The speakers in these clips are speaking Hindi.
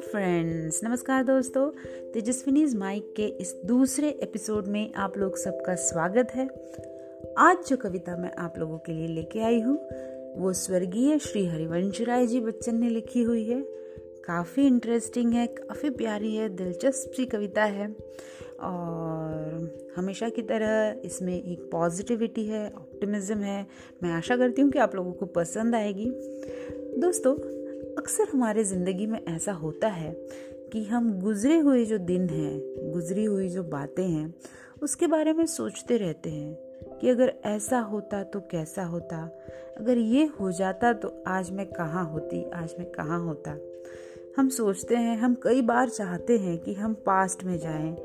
फ्रेंड्स नमस्कार दोस्तों तेजस्विनीज माइक के इस दूसरे एपिसोड में आप लोग सबका स्वागत है। आज जो कविता मैं आप लोगों के लिए लेके आई हूँ, वो स्वर्गीय श्री हरिवंश राय जी बच्चन ने लिखी हुई है। काफ़ी इंटरेस्टिंग है, काफ़ी प्यारी है, दिलचस्प सी कविता है। और हमेशा की तरह इसमें एक पॉजिटिविटी है ऑप्टिमिज्म है। मैं आशा करती हूँ कि आप लोगों को पसंद आएगी। दोस्तों अक्सर हमारे ज़िंदगी में ऐसा होता है कि हम गुजरे हुए जो दिन हैं, गुजरी हुई जो बातें हैं, उसके बारे में सोचते रहते हैं कि अगर ऐसा होता तो कैसा होता, अगर ये हो जाता तो आज मैं कहाँ होती, आज मैं कहाँ होता। हम सोचते हैं, हम कई बार चाहते हैं कि हम पास्ट में जाएँ,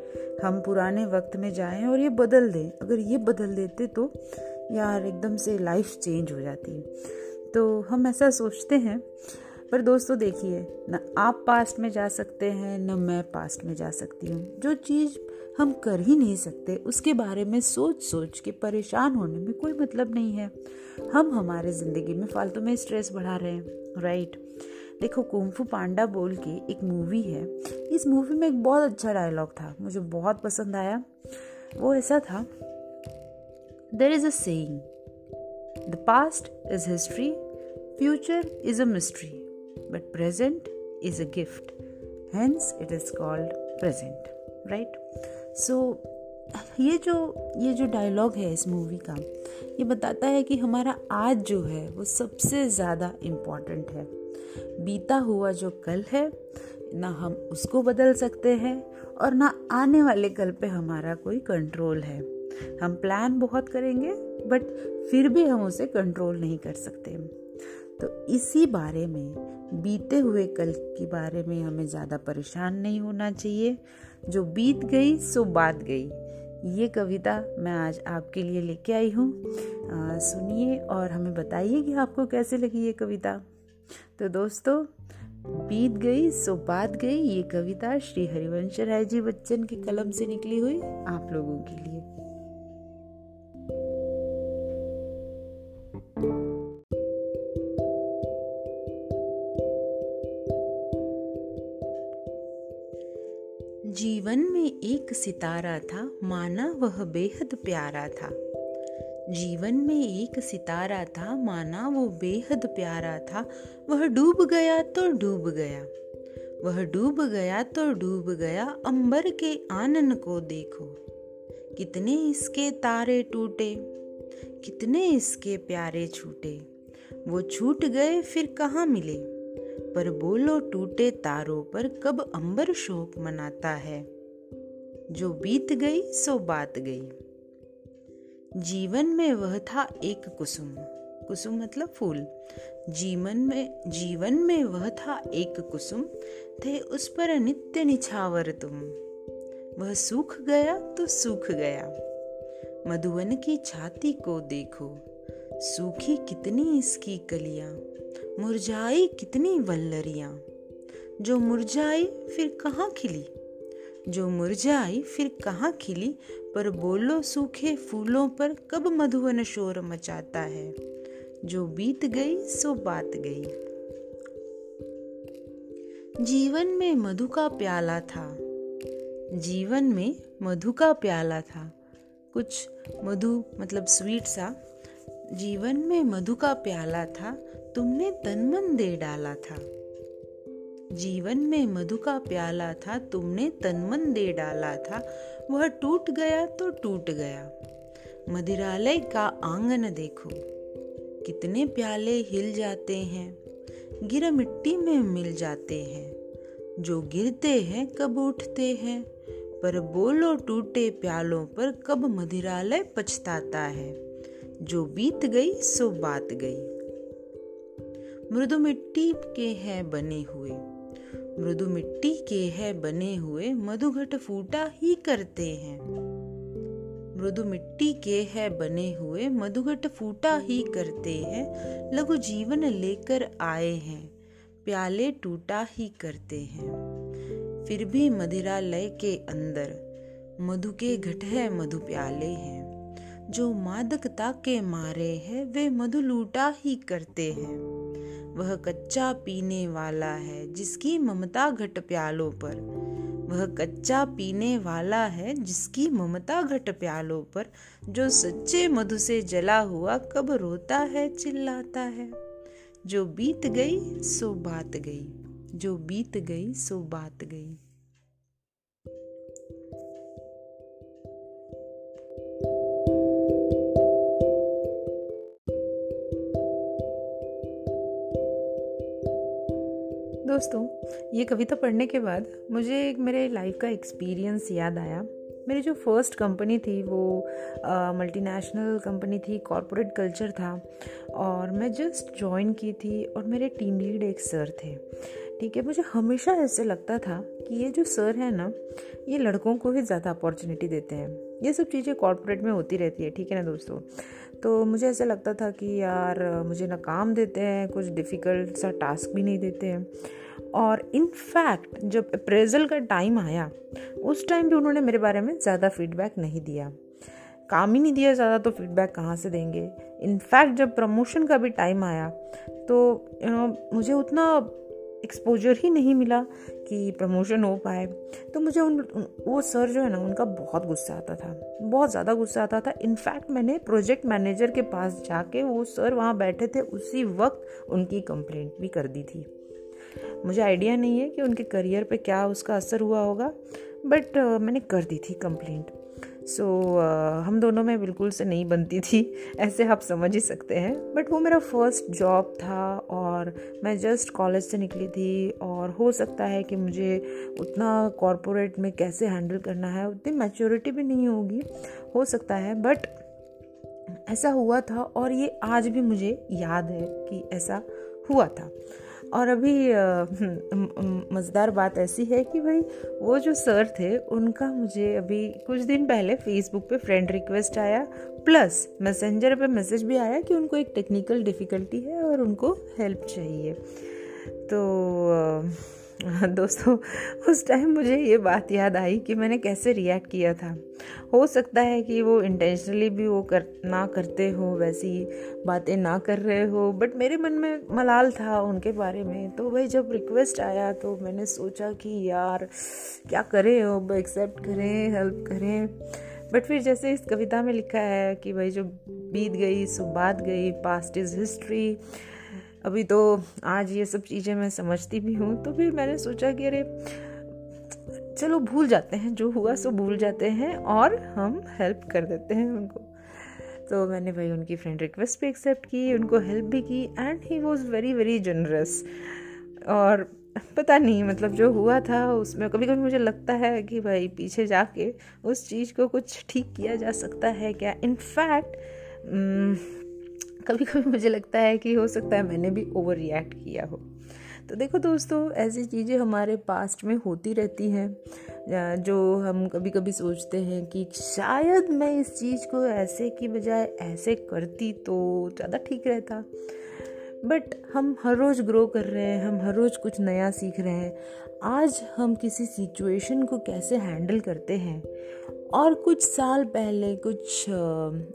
हम पुराने वक्त में जाएँ और ये बदल दें। अगर ये बदल देते तो यार एकदम से लाइफ चेंज हो जाती। तो हम ऐसा सोचते हैं पर दोस्तों देखिए, ना आप पास्ट में जा सकते हैं, न मैं पास्ट में जा सकती हूँ। जो चीज़ हम कर ही नहीं सकते, उसके बारे में सोच सोच के परेशान होने में कोई मतलब नहीं है। हम हमारे ज़िंदगी में फालतू में स्ट्रेस बढ़ा रहे हैं राइट देखो कुंफू पांडा बोल के एक मूवी है। इस मूवी में एक बहुत अच्छा डायलॉग था, मुझे बहुत पसंद आया। वो ऐसा था there is a saying the past is history future is a mystery but present is a gift hence it is called present right so ये जो ये जो डायलॉग है इस मूवी का, ये बताता है कि हमारा आज जो है, वो सबसे ज़्यादा इंपॉर्टेंट है। बीता हुआ जो कल है, ना हम उसको बदल सकते हैं और ना आने वाले कल पे हमारा कोई कंट्रोल है। हम प्लान बहुत करेंगे बट फिर भी हम उसे कंट्रोल नहीं कर सकते। तो इसी बारे में, बीते हुए कल के बारे में हमें ज़्यादा परेशान नहीं होना चाहिए। जो बीत गई, सो बात गई। ये कविता मैं आज आपके लिए लेके आई हूँ। सुनिए और हमें बताइए कि आपको कैसे लगी ये कविता। तो दोस्तों, बीत गई, सो बात गई। ये कविता श्री हरिवंश राय जी बच्चन की कलम से निकली हुई आप लोगों के लिए। जीवन में एक सितारा था, माना वह बेहद प्यारा था। जीवन में एक सितारा था, माना वो बेहद प्यारा था। वह डूब गया तो डूब गया। वह डूब गया तो डूब गया, अंबर के आनन को देखो। कितने इसके तारे टूटे, कितने इसके प्यारे छूटे। वो छूट गए, फिर कहाँ मिले? पर बोलो टूटे तारों पर कब अंबर शोक मनाता है। जो बीत गई, सो बात गई। जीवन में वह था एक कुसुम। कुसुम मतलब फूल। जीवन में जीवन में वह था एक कुसुम। थे उस पर नित्य निछावर तुम। वह सूख गया तो सूख गया। मधुवन की छाती को देखो। सूखी कितनी इसकी कलियाँ, मुरझाई कितनी वल्लरियाँ। जो मुरझाई फिर कहाँ खिली? जो मुरझाई फिर कहाँ खिली? पर बोलो सूखे फूलों पर कब मधुवन शोर मचाता है? जो बीत गई, सो बात गई। जीवन में मधु का प्याला था। जीवन में मधु का प्याला था। कुछ मधु मतलब स्वीट सा जीवन में मधु का प्याला था, तुमने तन मन दे डाला था। जीवन में मधु का प्याला था, तुमने तन मन दे डाला था। वह टूट गया तो टूट गया। मदिरालय का आँगन देखो, कितने प्याले हिल जाते हैं, गिर मिट्टी में मिल जाते हैं। जो गिरते हैं कब उठते हैं, पर बोलो टूटे प्यालों पर कब मदिरालय पछताता है। जो बीत गई, सो बात गई। मृदु मिट्टी के है बने हुए। मृदु मिट्टी के है बने हुए, मधुघट फूटा ही करते हैं। मृदु मिट्टी के है बने हुए, मधुघट फूटा ही करते हैं। लघु जीवन लेकर आए हैं, प्याले टूटा ही करते हैं। फिर भी मदिरा लय के अंदर, मधु के घट है, मधु प्याले हैं। जो मादकता के मारे हैं, वे मधु लूटा ही करते हैं। वह कच्चा पीने वाला है, जिसकी ममता घट प्यालों पर। वह कच्चा पीने वाला है, जिसकी ममता घट प्यालों पर। जो सच्चे मधु से जला हुआ, कब रोता है, चिल्लाता है। जो बीत गई, सो बात गई। जो बीत गई, सो बात गई। दोस्तों, ये कविता पढ़ने के बाद मुझे एक मेरे लाइफ का एक्सपीरियंस याद आया। मेरी जो फ़र्स्ट कंपनी थी, वो मल्टीनेशनल कंपनी थी कॉरपोरेट कल्चर था और मैं जस्ट ज्वाइन की थी और मेरे टीम लीड एक सर थे। ठीक है, मुझे हमेशा ऐसे लगता था कि ये जो सर है ना, ये लड़कों को ही ज़्यादा अपॉर्चुनिटी देते हैं। ये सब चीज़ें कॉरपोरेट में होती रहती है, ठीक है ना दोस्तों? तो मुझे ऐसा लगता था कि यार, मुझे ना काम देते हैं, कुछ डिफ़िकल्ट सा टास्क भी नहीं देते हैं। और इनफैक्ट जब अप्रेजल का टाइम आया, उस टाइम भी उन्होंने मेरे बारे में ज़्यादा फीडबैक नहीं दिया। काम ही नहीं दिया ज़्यादा तो फीडबैक कहाँ से देंगे? इनफैक्ट जब प्रमोशन का भी टाइम आया तो मुझे उतना एक्सपोजर ही नहीं मिला कि प्रमोशन हो पाए। तो मुझे उन वो सर जो है ना उनका बहुत गुस्सा आता था। बहुत ज़्यादा गुस्सा आता था। इनफैक्ट मैंने प्रोजेक्ट मैनेजर के पास जाके वो सर वहाँ बैठे थे उसी वक्त उनकी कंप्लेंट भी कर दी थी। मुझे आइडिया नहीं है कि उनके करियर पे क्या उसका असर हुआ होगा बट uh, मैंने कर दी थी कंप्लेंट सो so, uh, हम दोनों में बिल्कुल से नहीं बनती थी। ऐसे आप समझ ही सकते हैं। बट वो मेरा फ़र्स्ट जॉब था और मैं जस्ट कॉलेज से निकली थी और हो सकता है कि मुझे उतना कॉरपोरेट में कैसे हैंडल करना है उतनी मैच्योरिटी भी नहीं होगी। हो सकता है बट ऐसा हुआ था और ये आज भी मुझे याद है कि ऐसा हुआ था। और अभी मज़ेदार बात ऐसी है कि भाई, वो जो सर थे, उनका मुझे अभी कुछ दिन पहले फेसबुक पे फ्रेंड रिक्वेस्ट आया। प्लस मैसेंजर पे मैसेज भी आया कि उनको एक टेक्निकल डिफ़िकल्टी है और उनको हेल्प चाहिए। तो दोस्तों, उस टाइम मुझे ये बात याद आई कि मैंने कैसे रिएक्ट किया था। हो सकता है कि वो इंटेंशनली भी वो कर, ना करते हो, वैसी बातें ना कर रहे हो बट मेरे मन में मलाल था उनके बारे में। तो भाई जब रिक्वेस्ट आया तो मैंने सोचा कि यार, क्या करें अब? एक्सेप्ट करें हेल्प करें। बट फिर जैसे इस कविता में लिखा है कि भाई जो बीत गई, सो बात गई पास्ट इज़ हिस्ट्री अभी तो आज ये सब चीज़ें मैं समझती भी हूँ तो फिर मैंने सोचा कि अरे, चलो भूल जाते हैं, जो हुआ सो भूल जाते हैं और हम हेल्प कर देते हैं उनको। तो मैंने भाई उनकी फ्रेंड रिक्वेस्ट भी एक्सेप्ट की, उनको हेल्प भी की and he was very very generous और पता नहीं मतलब जो हुआ था, उसमें कभी कभी मुझे लगता है कि भाई पीछे जाके उस चीज़ को कुछ ठीक किया जा सकता है क्या? इनफैक्ट कभी कभी मुझे लगता है कि हो सकता है मैंने भी ओवर रिएक्ट किया हो। तो देखो दोस्तों, ऐसी चीज़ें हमारे पास्ट में होती रहती हैं जो हम कभी कभी सोचते हैं कि शायद मैं इस चीज़ को ऐसे की बजाय ऐसे करती तो ज़्यादा ठीक रहता। बट हम हर रोज़ ग्रो कर रहे हैं, हम हर रोज़ कुछ नया सीख रहे हैं। आज हम किसी सिचुएशन को कैसे हैंडल करते हैं? और कुछ साल पहले, कुछ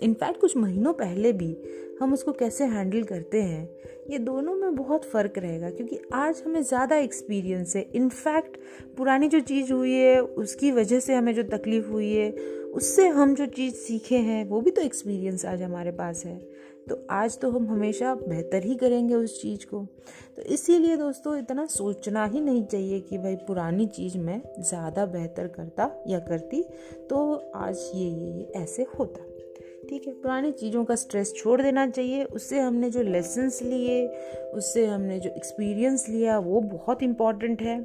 इनफैक्ट कुछ महीनों पहले भी हम उसको कैसे हैंडल करते हैं, ये दोनों में बहुत फ़र्क रहेगा, क्योंकि आज हमें ज़्यादा एक्सपीरियंस है। इनफैक्ट पुरानी जो चीज़ हुई है, उसकी वजह से हमें जो तकलीफ़ हुई है, उससे हम जो चीज़ सीखे हैं, वो भी तो एक्सपीरियंस आज हमारे पास है। तो आज तो हम हमेशा बेहतर ही करेंगे उस चीज़ को। तो इसीलिए दोस्तों, इतना सोचना ही नहीं चाहिए कि भाई पुरानी चीज़ मैं ज़्यादा बेहतर करता या करती। तो आज ये ये ये ऐसे होता। ठीक है, पुरानी चीज़ों का स्ट्रेस छोड़ देना चाहिए। उससे हमने जो लेसन्स लिए, उससे हमने जो एक्सपीरियंस लिया, वो बहुत इंपॉर्टेंट है।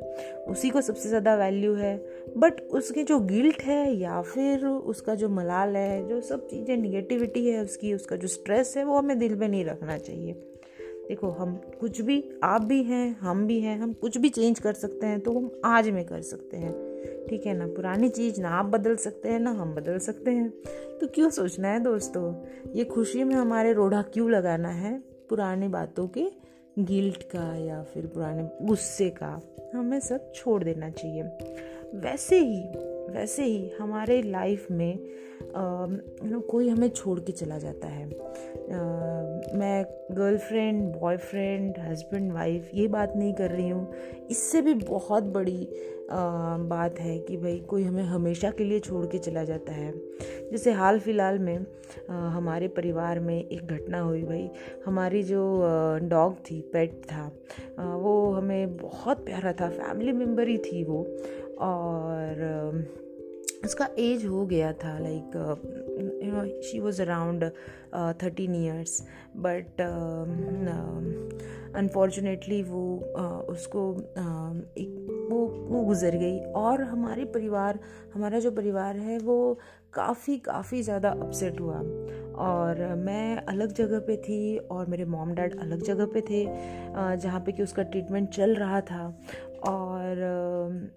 उसी को सबसे ज़्यादा वैल्यू है। बट उसके जो गिल्ट है या फिर उसका जो मलाल है, जो सब चीज़ें निगेटिविटी है उसकी, उसका जो स्ट्रेस है, वो हमें दिल में नहीं रखना चाहिए। देखो, हम कुछ भी, आप भी हैं, हम भी हैं, हम कुछ भी चेंज कर सकते हैं तो हम आज में कर सकते हैं। ठीक है ना? पुरानी चीज़ ना आप बदल सकते हैं, ना हम बदल सकते हैं। तो क्यों सोचना है दोस्तों? ये खुशी में हमारे रोढ़ा क्यों लगाना है? पुरानी बातों के गिल्ट का या फिर पुराने गुस्से का हमें सब छोड़ देना चाहिए। वैसे ही वैसे ही हमारे लाइफ में नो कोई हमें छोड़ के चला जाता है। uh, मैं गर्लफ्रेंड बॉयफ्रेंड हस्बैंड वाइफ ये बात नहीं कर रही हूँ। इससे भी बहुत बड़ी uh, बात है कि भाई कोई हमें हमेशा के लिए छोड़ के चला जाता है। जैसे हाल फ़िलहाल में uh, हमारे परिवार में एक घटना हुई भाई। हमारी जो डॉग थी पेट था आ, वो हमें बहुत प्यारा था फैमिली मेंबर ही थी वो। और उसका एज हो गया था like you know she was around thirteen years but unfortunately वो uh, उसको uh, एक वो वो गुज़र गई। और हमारे परिवार हमारा जो परिवार है वो काफ़ी काफ़ी ज़्यादा अपसेट हुआ। और मैं अलग जगह पे थी और मेरे मॉम डैड अलग जगह पे थे जहाँ पे कि उसका ट्रीटमेंट चल रहा था। और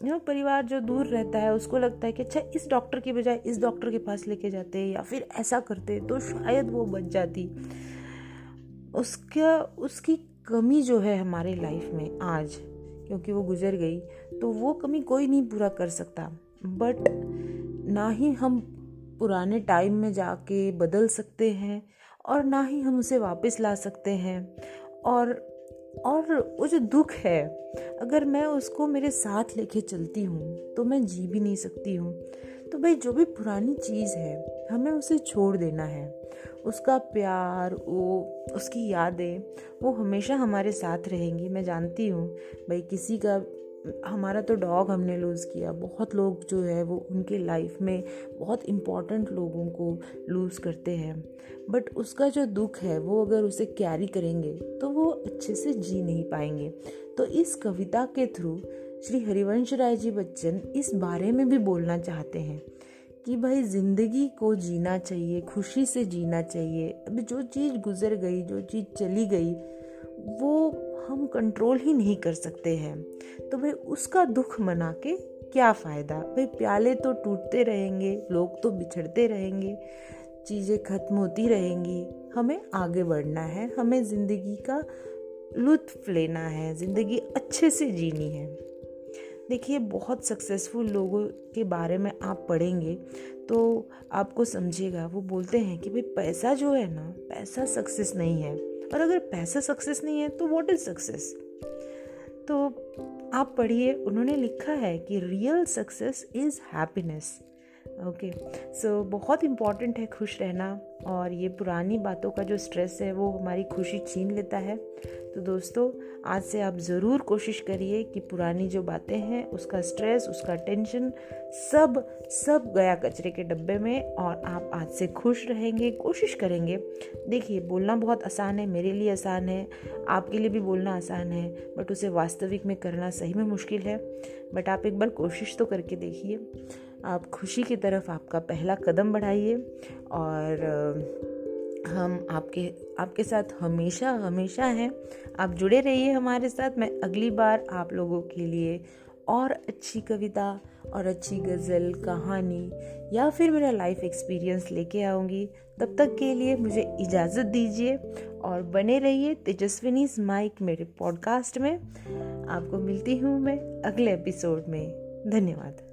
यू नो परिवार जो दूर रहता है, उसको लगता है कि अच्छा इस डॉक्टर की बजाय इस डॉक्टर के पास लेके जाते या फिर ऐसा करते तो शायद वो बच जाती। उसका, उसकी कमी जो है हमारे लाइफ में आज, क्योंकि वो गुजर गई तो वो कमी कोई नहीं पूरा कर सकता। बट ना ही हम पुराने टाइम में जाके बदल सकते हैं और ना ही हम उसे वापस ला सकते हैं। और और वो जो दुख है, अगर मैं उसको मेरे साथ लेके चलती हूँ तो मैं जी भी नहीं सकती हूँ। तो भाई, जो भी पुरानी चीज़ है, हमें उसे छोड़ देना है। उसका प्यार, वो, उसकी यादें, वो हमेशा हमारे साथ रहेंगी, मैं जानती हूँ। भाई, किसी का हमारा तो डॉग हमने लूज़ किया। बहुत लोग जो है वो उनके लाइफ में बहुत इंपॉर्टेंट लोगों को लूज़ करते हैं। बट उसका जो दुख है, वो अगर उसे कैरी करेंगे तो वो अच्छे से जी नहीं पाएँगे। तो इस कविता के थ्रू श्री हरिवंश राय जी बच्चन इस बारे में भी बोलना चाहते हैं कि भाई ज़िंदगी को जीना चाहिए, खुशी से जीना चाहिए। अभी जो चीज़ गुजर गई, जो चीज़ चली गई, वो हम कंट्रोल ही नहीं कर सकते हैं। तो भाई उसका दुख मना के क्या फ़ायदा? भाई प्याले तो टूटते रहेंगे, लोग तो बिछड़ते रहेंगे, चीज़ें खत्म होती रहेंगी। हमें आगे बढ़ना है, हमें ज़िंदगी का लुत्फ लेना है, ज़िंदगी अच्छे से जीनी है। देखिए, बहुत सक्सेसफुल लोगों के बारे में आप पढ़ेंगे तो आपको समझेगा, वो बोलते हैं कि भाई पैसा जो है ना, पैसा सक्सेस नहीं है। और अगर पैसा सक्सेस नहीं है तो वॉट इज़ सक्सेस तो आप पढ़िए, उन्होंने लिखा है कि real success is happiness okay so बहुत इंपॉर्टेंट है खुश रहना और ये पुरानी बातों का जो स्ट्रेस है, वो हमारी खुशी छीन लेता है। तो दोस्तों, आज से आप ज़रूर कोशिश करिए कि पुरानी जो बातें हैं, उसका स्ट्रेस उसका टेंशन सब सब गया कचरे के डब्बे में और आप आज से खुश रहेंगे, कोशिश करेंगे। देखिए, बोलना बहुत आसान है, मेरे लिए आसान है, आपके लिए भी बोलना आसान है बट उसे वास्तविक में करना सही में मुश्किल है। बट आप एक बार कोशिश तो करके देखिए। आप खुशी की तरफ़ आपका पहला कदम बढ़ाइए और हम आपके आपके साथ हमेशा हमेशा हैं। आप जुड़े रहिए हमारे साथ। मैं अगली बार आप लोगों के लिए और अच्छी कविता और अच्छी गज़ल, कहानी या फिर मेरा लाइफ एक्सपीरियंस लेके आऊँगी। तब तक के लिए मुझे इजाज़त दीजिए और बने रहिए तेजस्विनी माइक मेरे पॉडकास्ट में। आपको मिलती हूँ मैं अगले एपिसोड में। धन्यवाद।